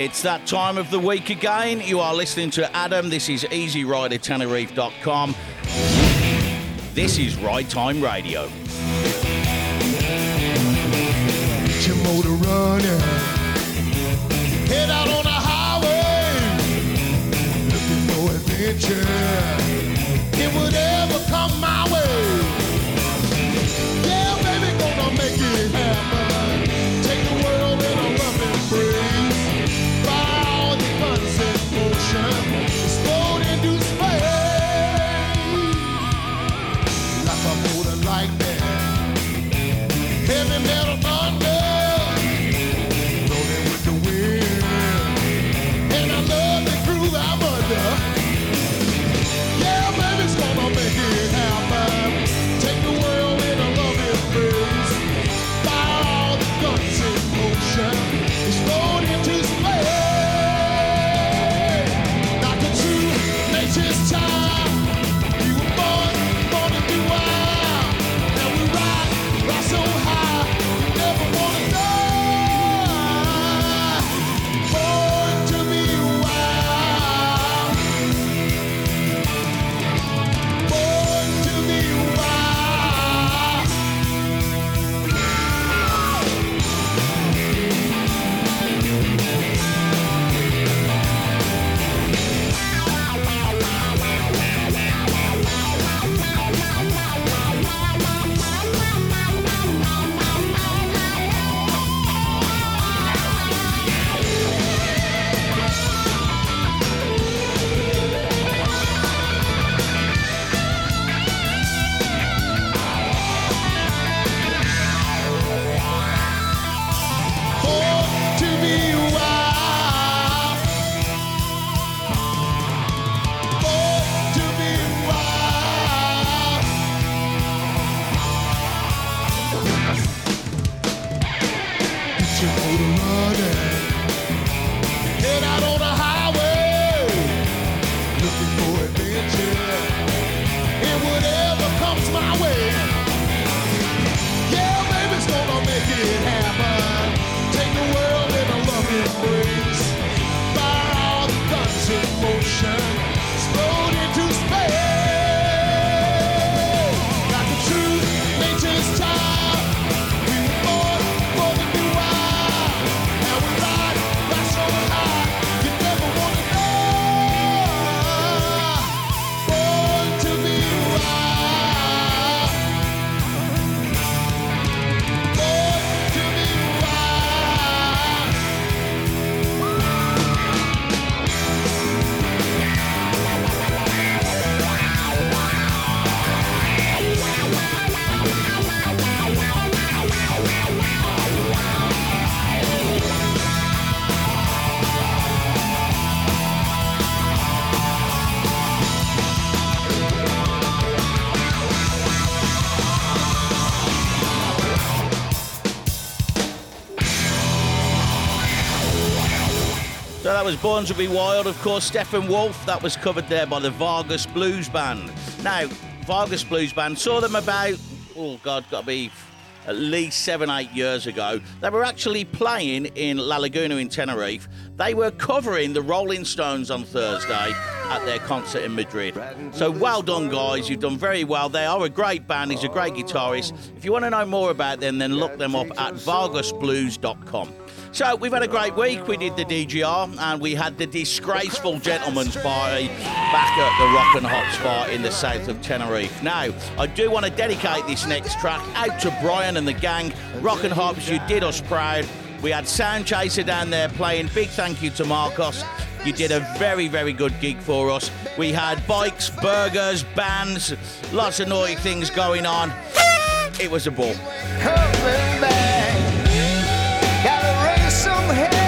It's that time of the week again. You are listening to Adam. This is EasyRiderTenerife.com. This is Ride Time Radio. Get your motor running. Head out on the highway. Looking for adventure. It would ever come my way. Born to Be Wild, of course. Steppenwolf, that was covered there by the Vargas Blues Band. Now, Vargas Blues Band saw them about, oh God, got to be at least seven, eight years ago. They were actually playing in La Laguna in Tenerife. They were covering the Rolling Stones on Thursday at their concert in Madrid. So well done, guys. You've done very well. They are a great band. He's a great guitarist. If you want to know more about them, then look them up at vargasblues.com. So we've had a great week. We did the DGR and we had the disgraceful gentleman's party back at the Rock and Hop Spot in the south of Tenerife. Now, I do want to dedicate this next track out to Brian and the gang. Rock and Hops, you did us proud. We had Sound Chaser down there playing. Big thank you to Marcos. You did a very, very good gig for us. We had bikes, burgers, bands, lots of naughty things going on. It was a ball. Raise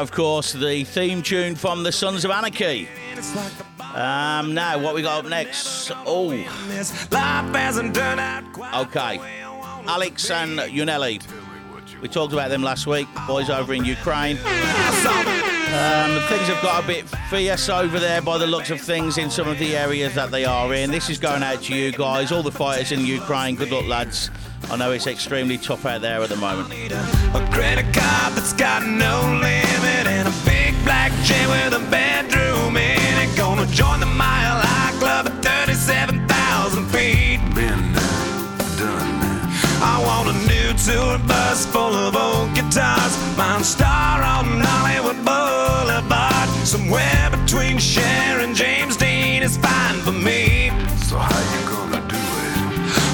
of course, the theme tune from the Sons of Anarchy. Um, now, what we got up next? Oh, okay. Alex and Unelli. We talked about them last week, boys over in Ukraine. Um, things have got a bit fierce over there by the looks of things in some of the areas that they are in. This is going out to you guys, all the fighters in Ukraine. Good luck, lads. I know it's extremely tough out there at the moment. A credit card that's got no limit and a big black chain with a bedroom in it. Gonna join the Mile a new tour bus full of old guitars. Mine star on Hollywood Boulevard. Somewhere between Cher and James Dean is fine for me. So how you gonna do it?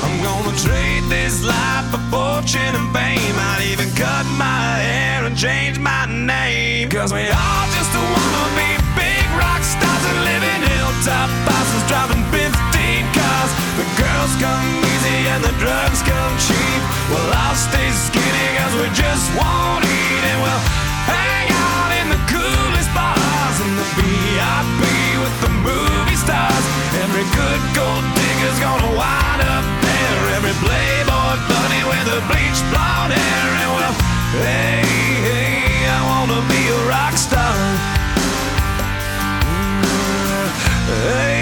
I'm gonna trade this life for fortune and fame. I'd even cut my hair and change my name. Cause we all just wanna be big rock stars and live in hilltop houses driving 15 cars. The girls come easy and the drugs come cheap. Well, I'll stay skinny cause we just won't eat and we'll hang out in the coolest bars in the VIP with the movie stars. Every good gold digger's gonna wind up there. Every playboy bunny with a bleached blonde hair. And well, hey, hey, I wanna be a rock star. Mm, hey, hey,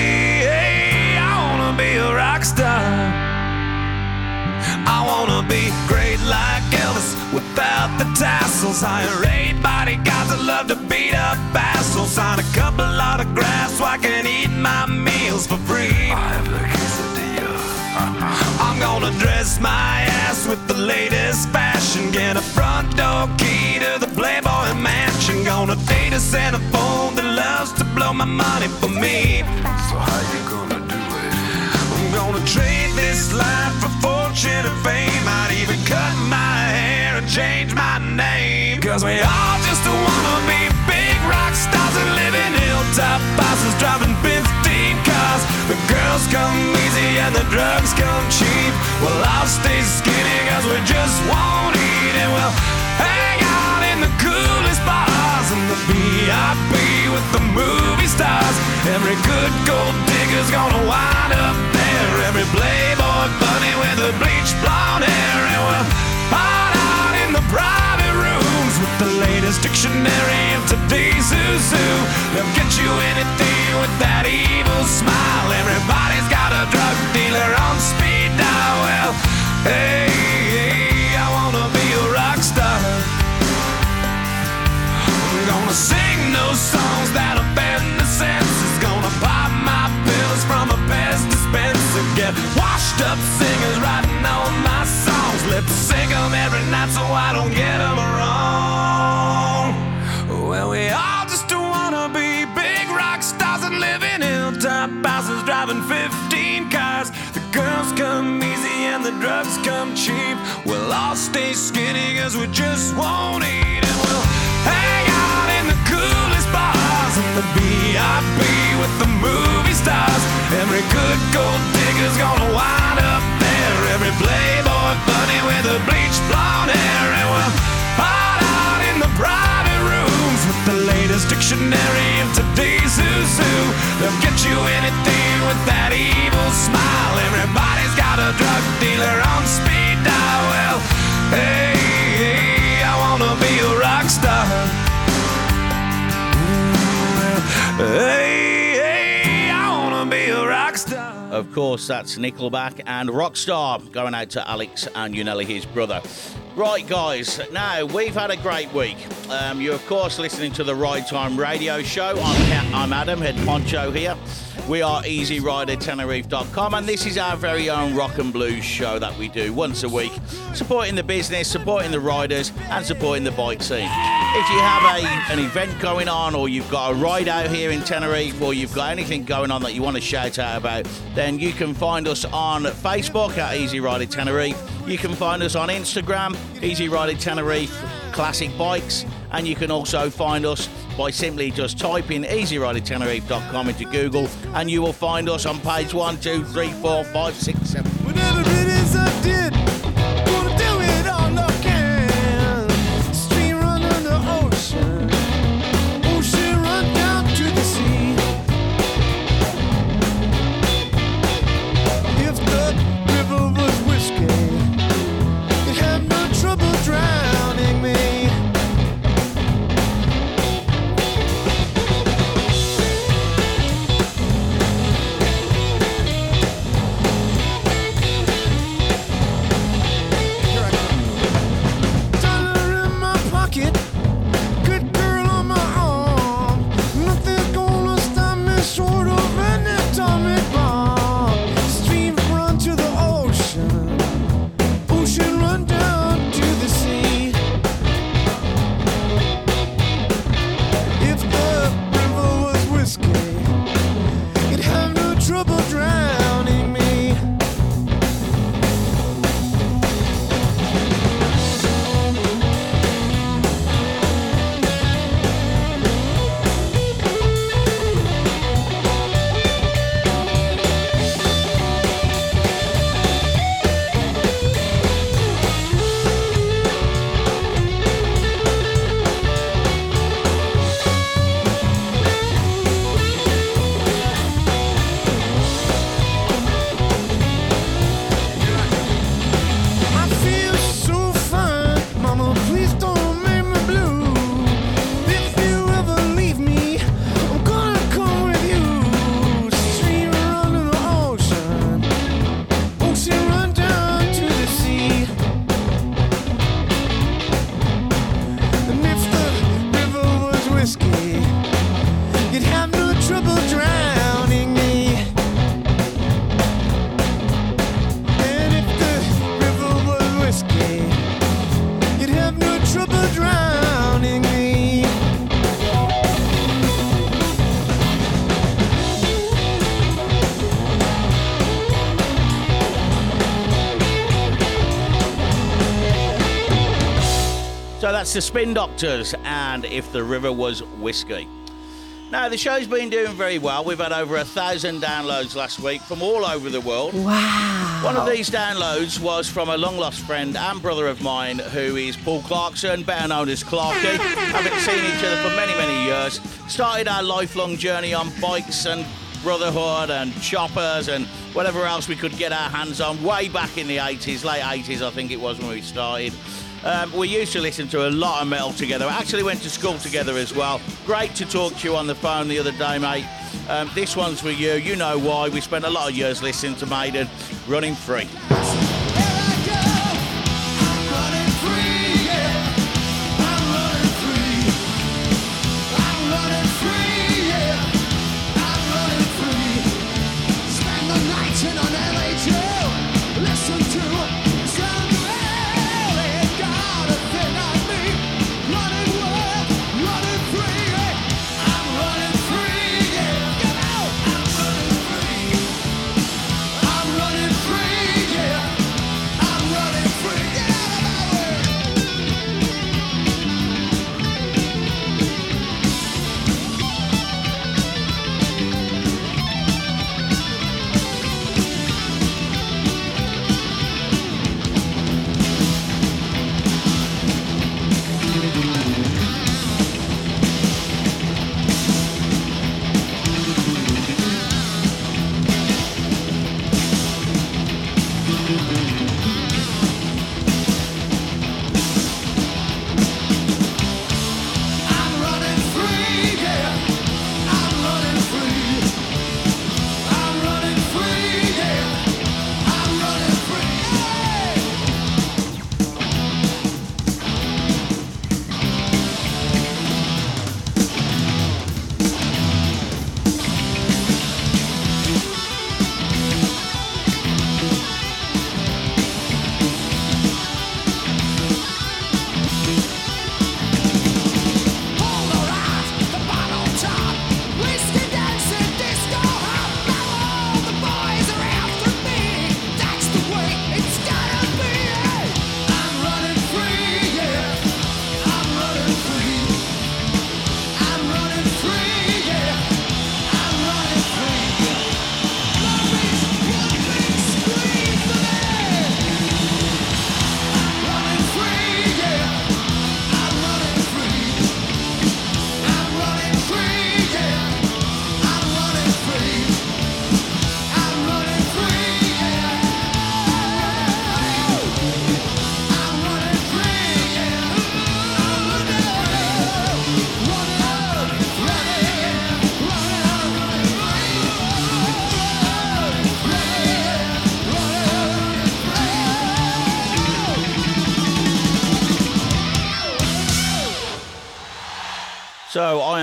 tassels. Hire eight bodyguards that love to beat up assholes. Sign a couple autographs so I can eat my meals for free. I have the quesadilla. I'm gonna dress my ass with the latest fashion. Get a front door key to the Playboy mansion. Gonna date a Santa phone that loves to blow my money for me. So how you gonna do it? I'm gonna trade this life for fortune and fame. Cause we all just wanna be big rock stars and live in hilltop houses driving 15 cars. The girls come easy and the drugs come cheap. Well, I'll stay skinny cause we just won't eat and we'll hang out in the coolest bars in the VIP with the movie stars. Every good gold digger's gonna wind up there. Every playboy bunny with a bleached blonde hair. And we'll hide out in the with the latest dictionary of today's who's who. They'll get you anything with that evil smile. Everybody's got a drug dealer on speed dial. Well, hey, hey, I wanna be a rock star. I'm gonna sing those songs that offend the senses. Gonna pop my pills from a Pez dispenser. Get washed up singers writing all my songs. Lip sync every night so I don't get wrong. Drugs come cheap. We'll all stay skinny cause we just won't eat and we'll hang out in the coolest bars in the VIP with the movie stars. Every good gold digger's gonna wind up there. Every playboy bunny with a bleached blonde hair and we'll hide out in the private rooms with the latest dictionary of today's who's who. They'll get you anything with that evil smile. A drug dealer on speed dial. Well, hey, hey I wanna be a rock star. Hey, hey, I wanna be a rock star. Of course, that's Nickelback and Rockstar going out to Alex and Unelli, his brother. Right, guys, now we've had a great week. Um, you're, of course, listening to the Ride Time radio show. I'm, I'm Adam, head poncho here. We are EasyRiderTenerife.com, and this is our very own rock and blues show that we do once a week, supporting the business, supporting the riders, and supporting the bike scene. If you have a, an event going on, or you've got a ride out here in Tenerife, or you've got anything going on that you want to shout out about, then you can find us on Facebook at Easy Rider Tenerife. You can find us on Instagram, Easy Riding Tenerife Classic Bikes, And you can also find us by simply just typing easyridertenerife.com into Google, and you will find us on page one, two, three, four, five, six, seven. Whatever it is I did, the Spin Doctors and If the River Was Whiskey. Now, the show's been doing very well. We've had over a thousand downloads last week from all over the world. Wow. One of these downloads was from a long lost friend and brother of mine who is Paul Clarkson, better known as Clarky. Haven't seen each other for many, many years. Started our lifelong journey on bikes and brotherhood and choppers and whatever else we could get our hands on way back in the 80s, late 80s, I think it was when we started. Um, we used to listen to a lot of metal together. Actually, went to school together as well. Great to talk to you on the phone the other day, mate. Um, this one's for you. You know why. We spent a lot of years listening to Maiden, running free.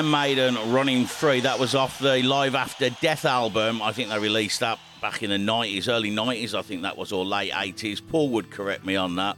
Iron Maiden running free. That was off the Live After Death album. I think they released that back in the 90s, early 90s. I think that was, or late 80s. Paul would correct me on that.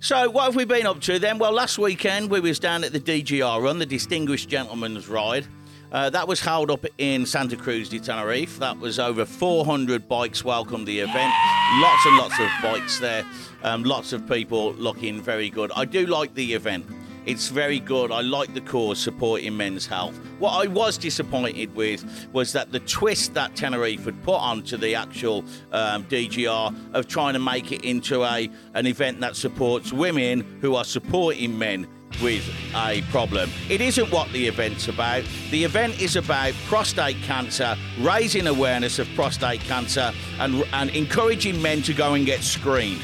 So what have we been up to then? Well, last weekend we was down at the DGR Run, the Distinguished Gentleman's Ride. Uh, that was held up in Santa Cruz de Tenerife. That was over 400 bikes welcomed the event. Lots and lots of bikes there. Um, lots of people looking very good. I do like the event. It's very good. I like the cause supporting men's health. What I was disappointed with was that the twist that Tenerife had put onto the actual um, DGR of trying to make it into a an event that supports women who are supporting men with a problem. It isn't what the event's about. The event is about prostate cancer, raising awareness of prostate cancer, and, and encouraging men to go and get screened.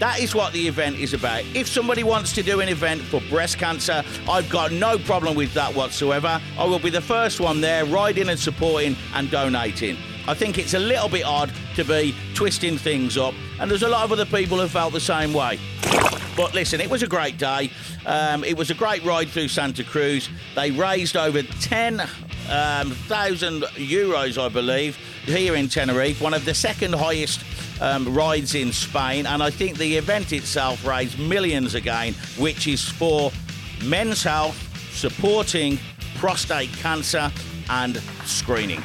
That is what the event is about. If somebody wants to do an event for breast cancer, I've got no problem with that whatsoever. I will be the first one there, riding and supporting and donating. I think it's a little bit odd to be twisting things up, and there's a lot of other people who felt the same way. But listen, it was a great day. Um, it was a great ride through Santa Cruz. They raised over 10,000 um, euros, I believe, here in Tenerife, one of the second highest um, rides in Spain. And I think the event itself raised millions again, which is for men's health, supporting prostate cancer, and screening.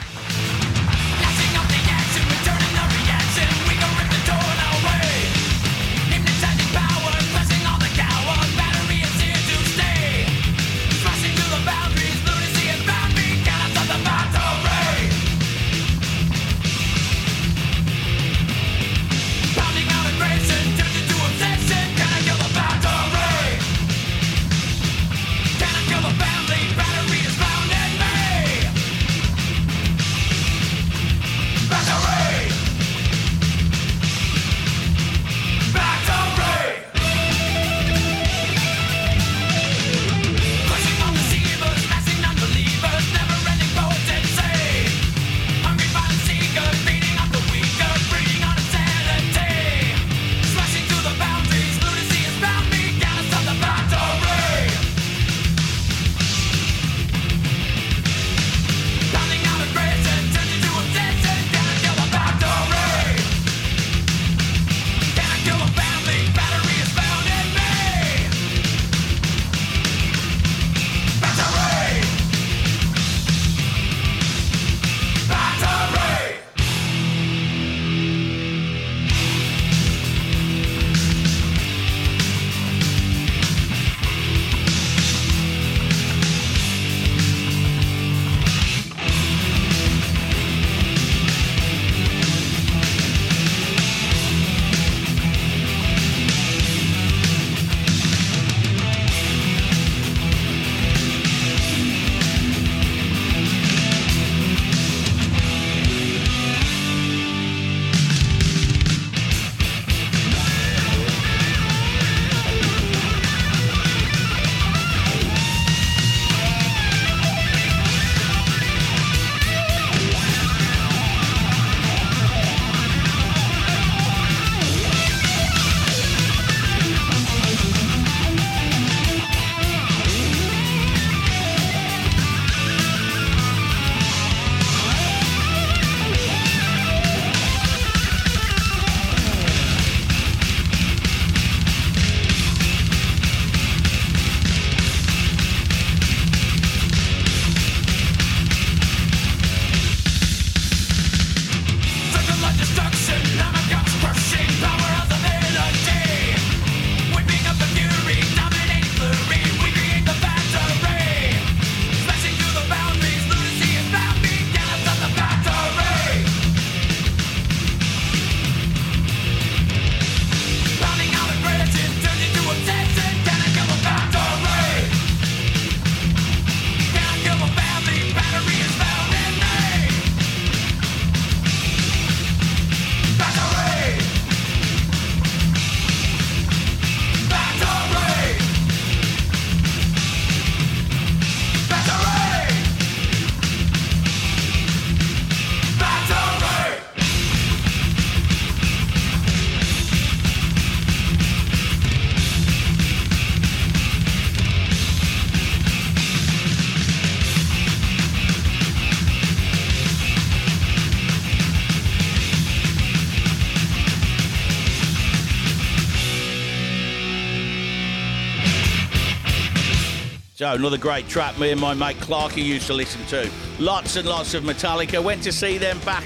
So another great track me and my mate Clarky used to listen to. Lots and lots of Metallica. Went to see them back.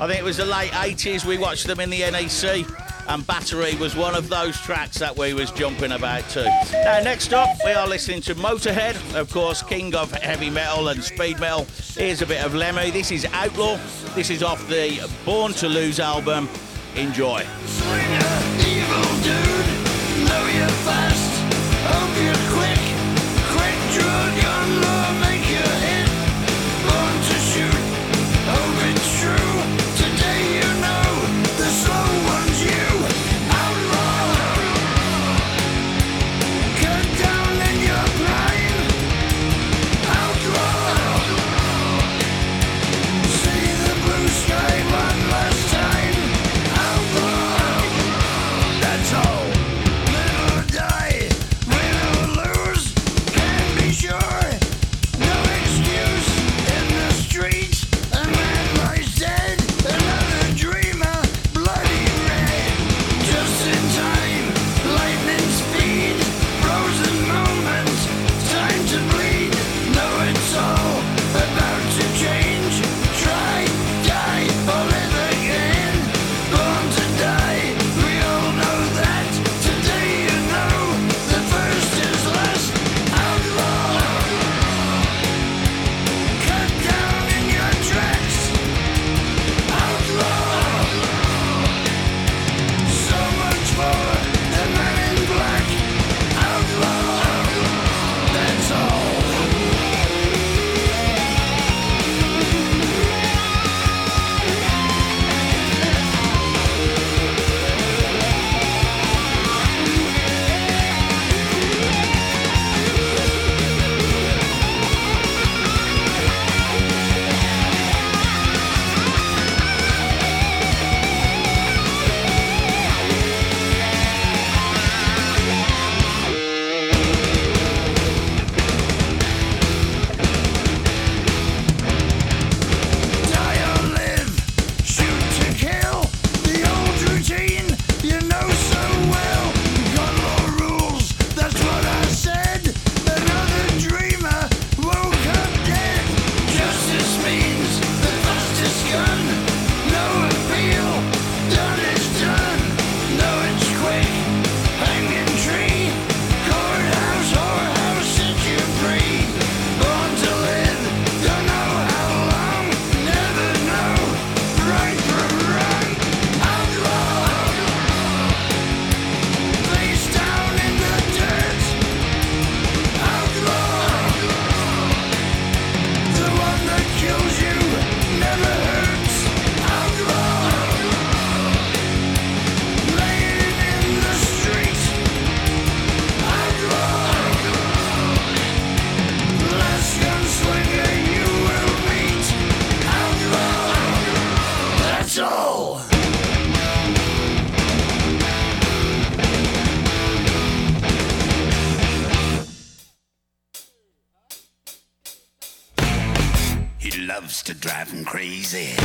I think it was the late 80s. We watched them in the NEC. And Battery was one of those tracks that we was jumping about to. Now next up, we are listening to Motorhead, of course, king of heavy metal and speed metal. Here's a bit of Lemmy. This is Outlaw. This is off the Born to Lose album. Enjoy. it.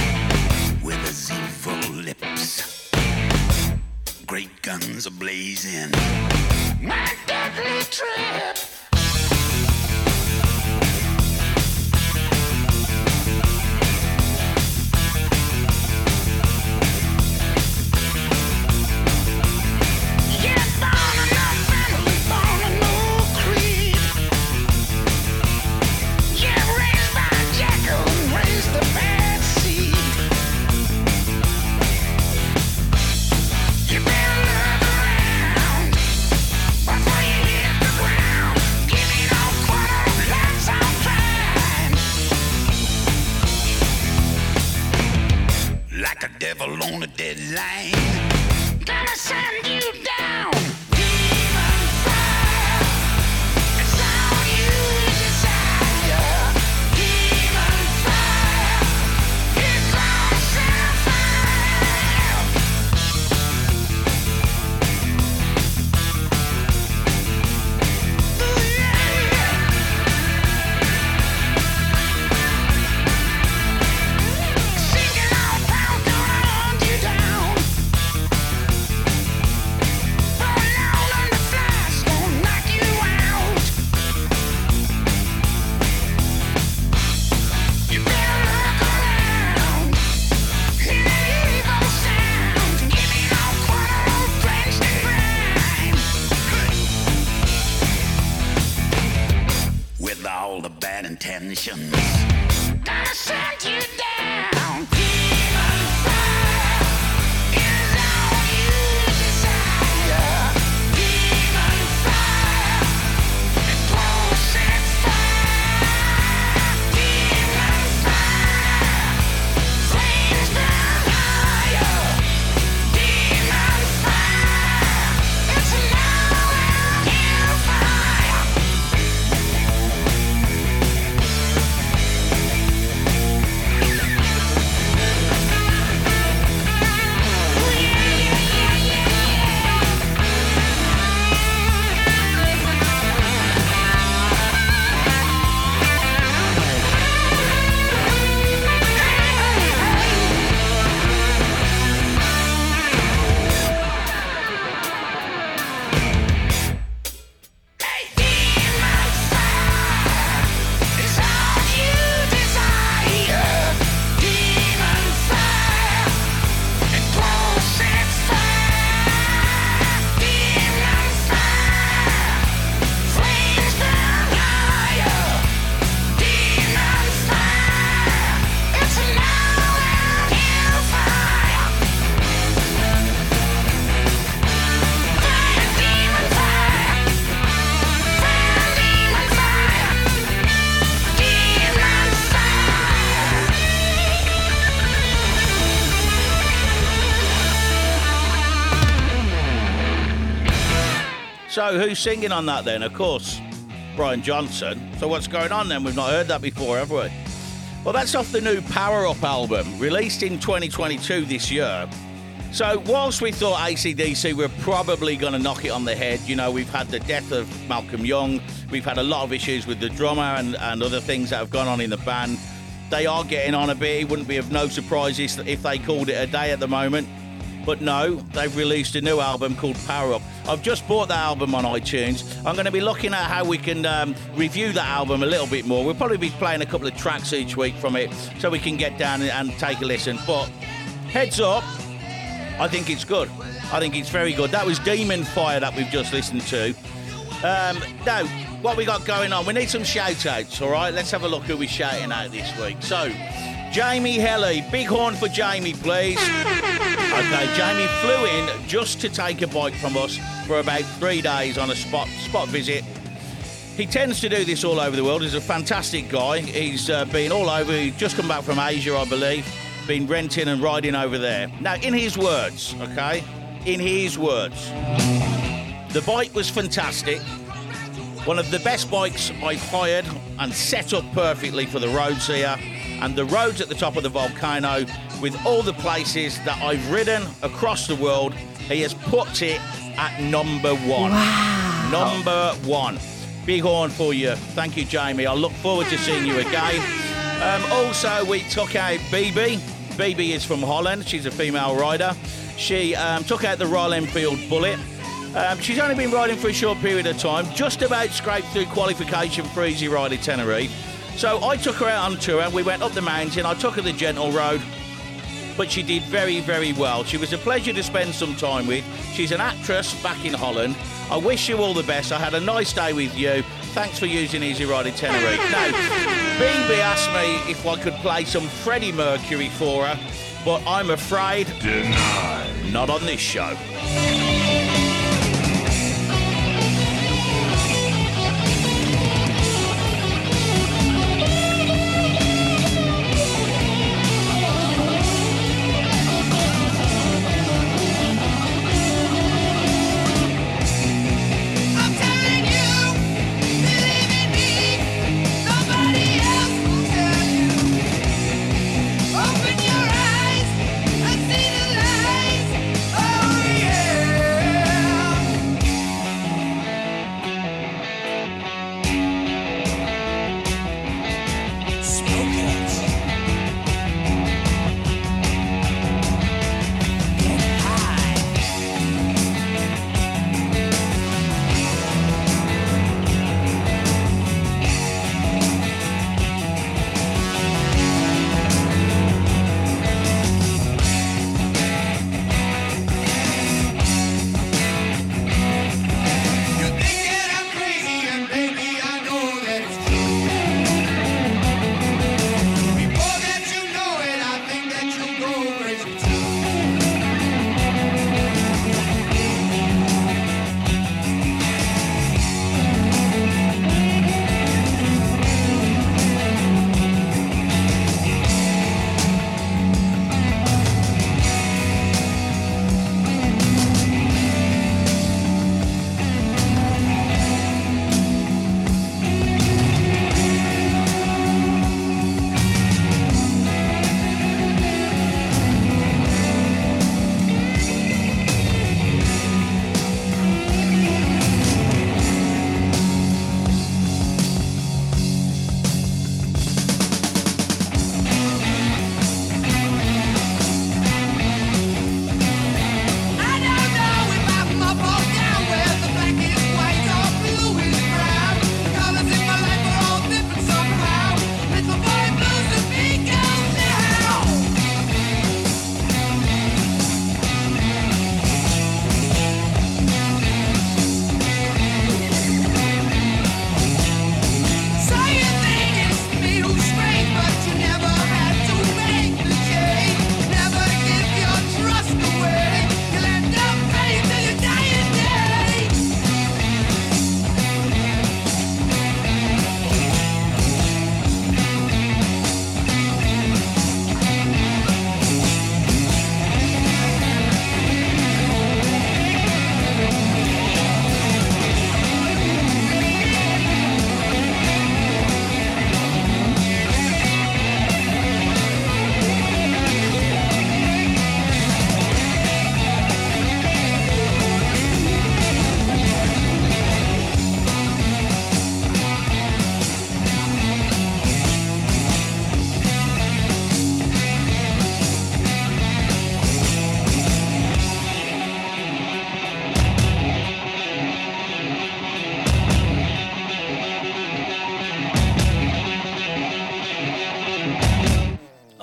Who's singing on that then? Of course, Brian Johnson. So what's going on then? We've not heard that before, have we? Well, that's off the new Power Up album, released in 2022 this year. So, whilst we thought ACDC were probably going to knock it on the head, you know, we've had the death of Malcolm Young, we've had a lot of issues with the drummer and, and other things that have gone on in the band. They are getting on a bit. It wouldn't be of no surprise if if they called it a day at the moment. But no, they've released a new album called Power Up. I've just bought that album on iTunes. I'm going to be looking at how we can um, review that album a little bit more. We'll probably be playing a couple of tracks each week from it so we can get down and, take a listen. But heads up, I think it's good. I think it's very good. That was Demon Fire that we've just listened to. Um, now, what we got going on? We need some shout outs, all right? Let's have a look who we're shouting out this week. So, Jamie Helly, big horn for Jamie, please. Okay, Jamie flew in just to take a bike from us for about three days on a spot spot visit. He tends to do this all over the world. He's a fantastic guy. He's uh, been all over. He's just come back from Asia, I believe. Been renting and riding over there. Now, in his words, okay, in his words, the bike was fantastic. One of the best bikes I've hired and set up perfectly for the roads here. And the roads at the top of the volcano, with all the places that I've ridden across the world, he has put it at number one. Number one. Big horn for you. Thank you, Jamie. I look forward to seeing you again. Um, also, we took out BB. BB is from Holland. She's a female rider. She um, took out the Royal Enfield Bullet. Um, she's only been riding for a short period of time, just about scraped through qualification for Easy Rider Tenerife. So I took her out on tour. We went up the mountain. I took her the gentle road, but she did very, very well. She was a pleasure to spend some time with. She's an actress back in Holland. I wish you all the best. I had a nice day with you. Thanks for using Easy Rider Tenerife. Now, BB asked me if I could play some Freddie Mercury for her, but I'm afraid Denied. not on this show.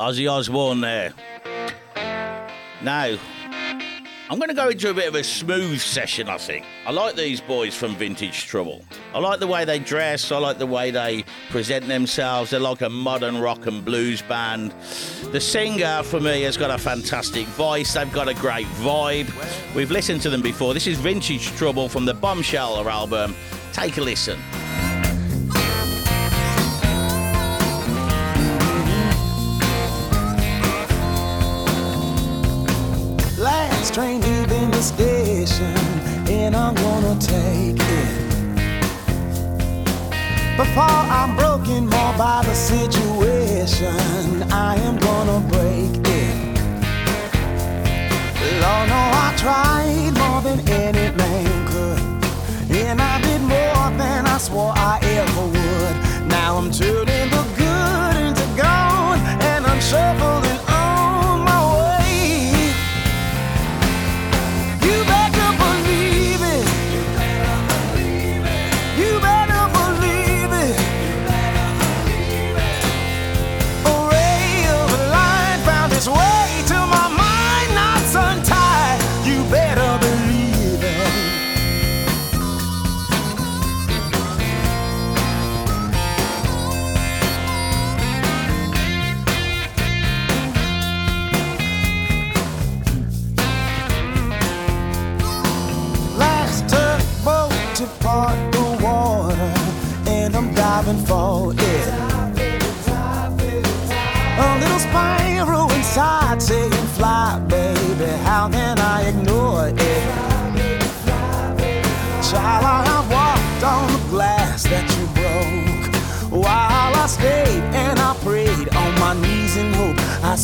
Ozzy Osbourne there. Now, I'm going to go into a bit of a smooth session, I think. I like these boys from Vintage Trouble. I like the way they dress, I like the way they present themselves. They're like a modern rock and blues band. The singer, for me, has got a fantastic voice, they've got a great vibe. We've listened to them before. This is Vintage Trouble from the Bombshell album. Take a listen. Train leaving the station, and I'm gonna take it. Before I'm broken more by the situation, I am gonna break it. Lord, no, I tried more than any man could, and I did more than I swore I ever would. Now I'm turning the good into gone, and I'm shuffling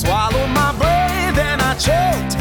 swallowed my breath and I choked,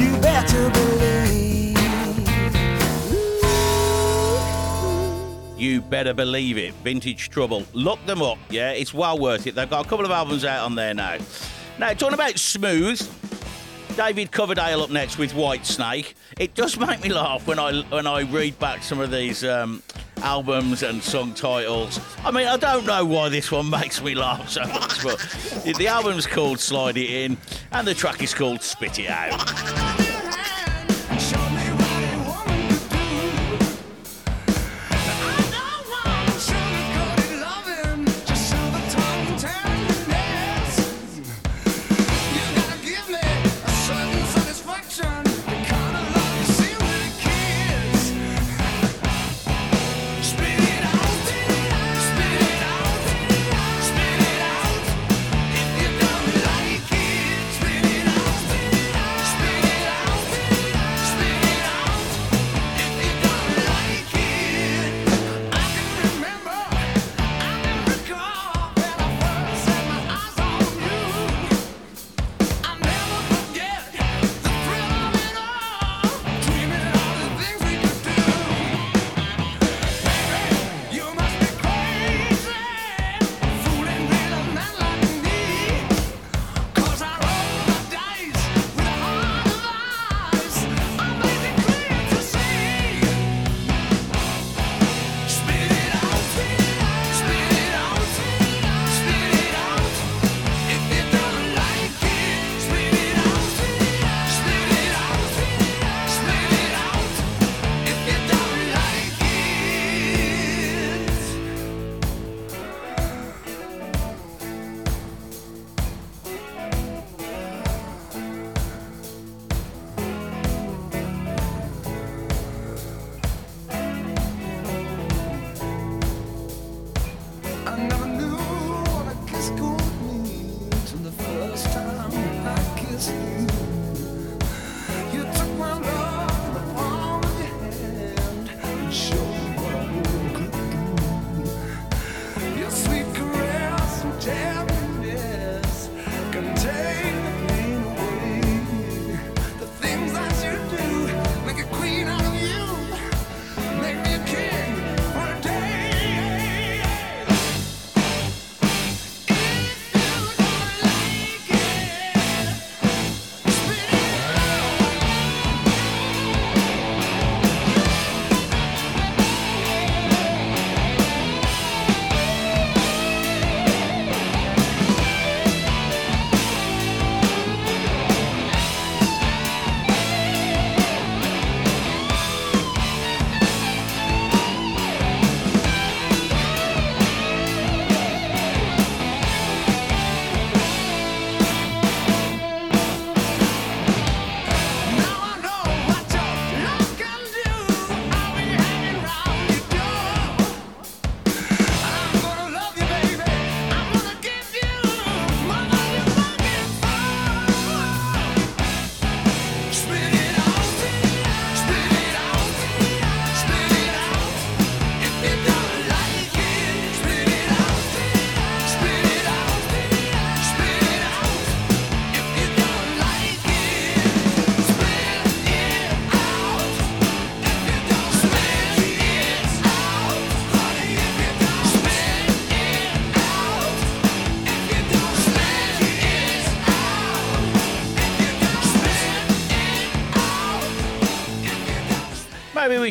You better believe. You better believe it. Vintage Trouble. Look them up, yeah? It's well worth it. They've got a couple of albums out on there now. Now, talking about smooth, David Coverdale up next with Whitesnake. It does make me laugh when I when I read back some of these um, albums and song titles. I mean, I don't know why this one makes me laugh so much, but the album's called Slide It In, and the track is called Spit It Out.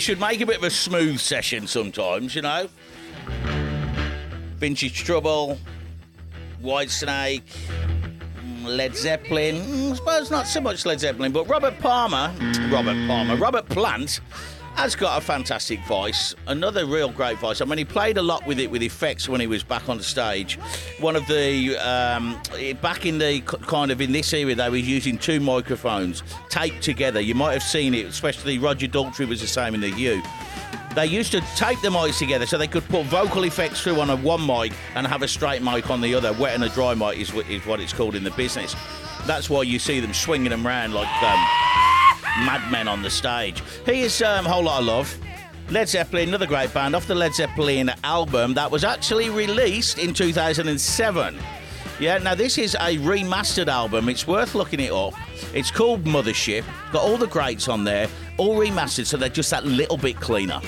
Should make a bit of a smooth session sometimes, you know? Vintage Trouble, Whitesnake, mm, Led Zeppelin. Mm, I suppose not so much Led Zeppelin, but Robert Palmer, Robert Palmer, Robert Plant has got a fantastic voice. Another real great voice. I mean, he played a lot with it with effects when he was back on the stage. One of the um, back in the kind of in this era, they were using two microphones taped together. You might have seen it, especially Roger Daltrey was the same in the Who. They used to tape the mics together so they could put vocal effects through on a one mic and have a straight mic on the other. Wet and a dry mic is what it's called in the business. That's why you see them swinging them around like um, madmen on the stage. Here's um, Whole Lot of Love. Led Zeppelin, another great band, off the Led Zeppelin album that was actually released in 2007. Yeah, now this is a remastered album. It's worth looking it up. It's called Mothership. Got all the greats on there, all remastered, so they're just that little bit cleaner.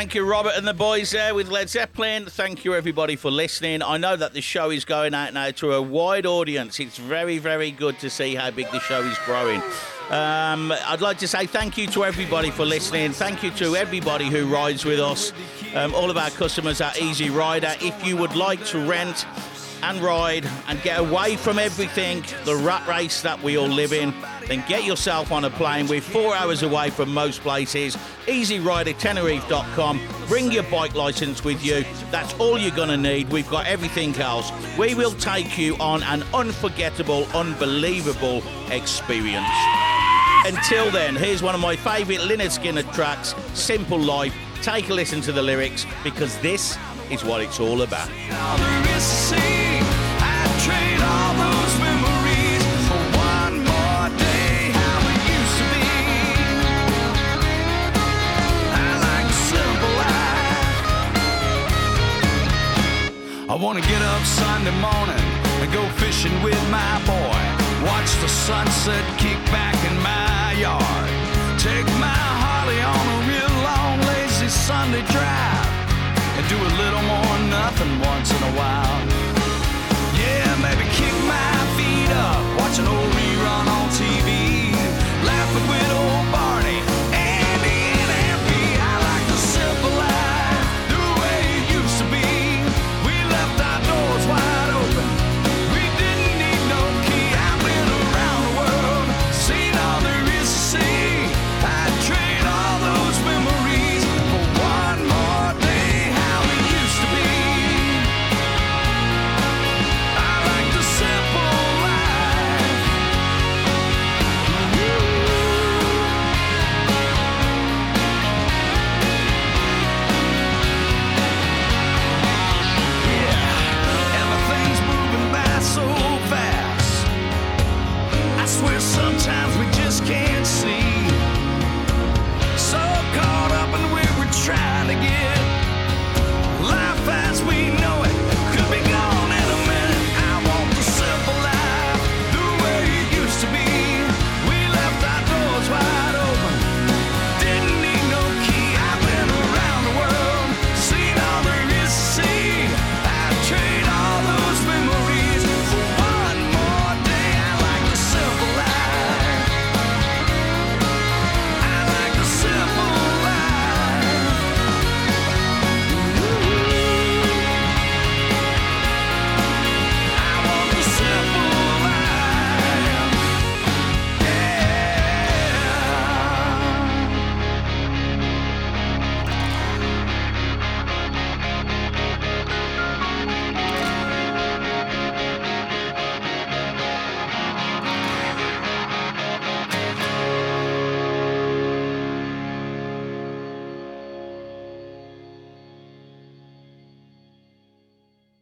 Thank you, Robert and the boys there with Led Zeppelin. Thank you, everybody, for listening. I know that the show is going out now to a wide audience. It's very, very good to see how big the show is growing. Um, I'd like to say thank you to everybody for listening. Thank you to everybody who rides with us, um, all of our customers at Easy Rider. If you would like to rent and ride and get away from everything, the rat race that we all live in, then get yourself on a plane. We're four hours away from most places. EasyRiderTenerife.com. Bring your bike license with you. That's all you're going to need. We've got everything else. We will take you on an unforgettable, unbelievable experience. Until then, here's one of my favourite Lynyrd Skynyrd tracks, Simple Life. Take a listen to the lyrics because this is what it's all about. Wanna get up Sunday morning and go fishing with my boy. Watch the sunset kick back in my yard. Take my Harley on a real long lazy Sunday drive and do a little more nothing once in a while. Yeah, maybe kick my feet up, watch an old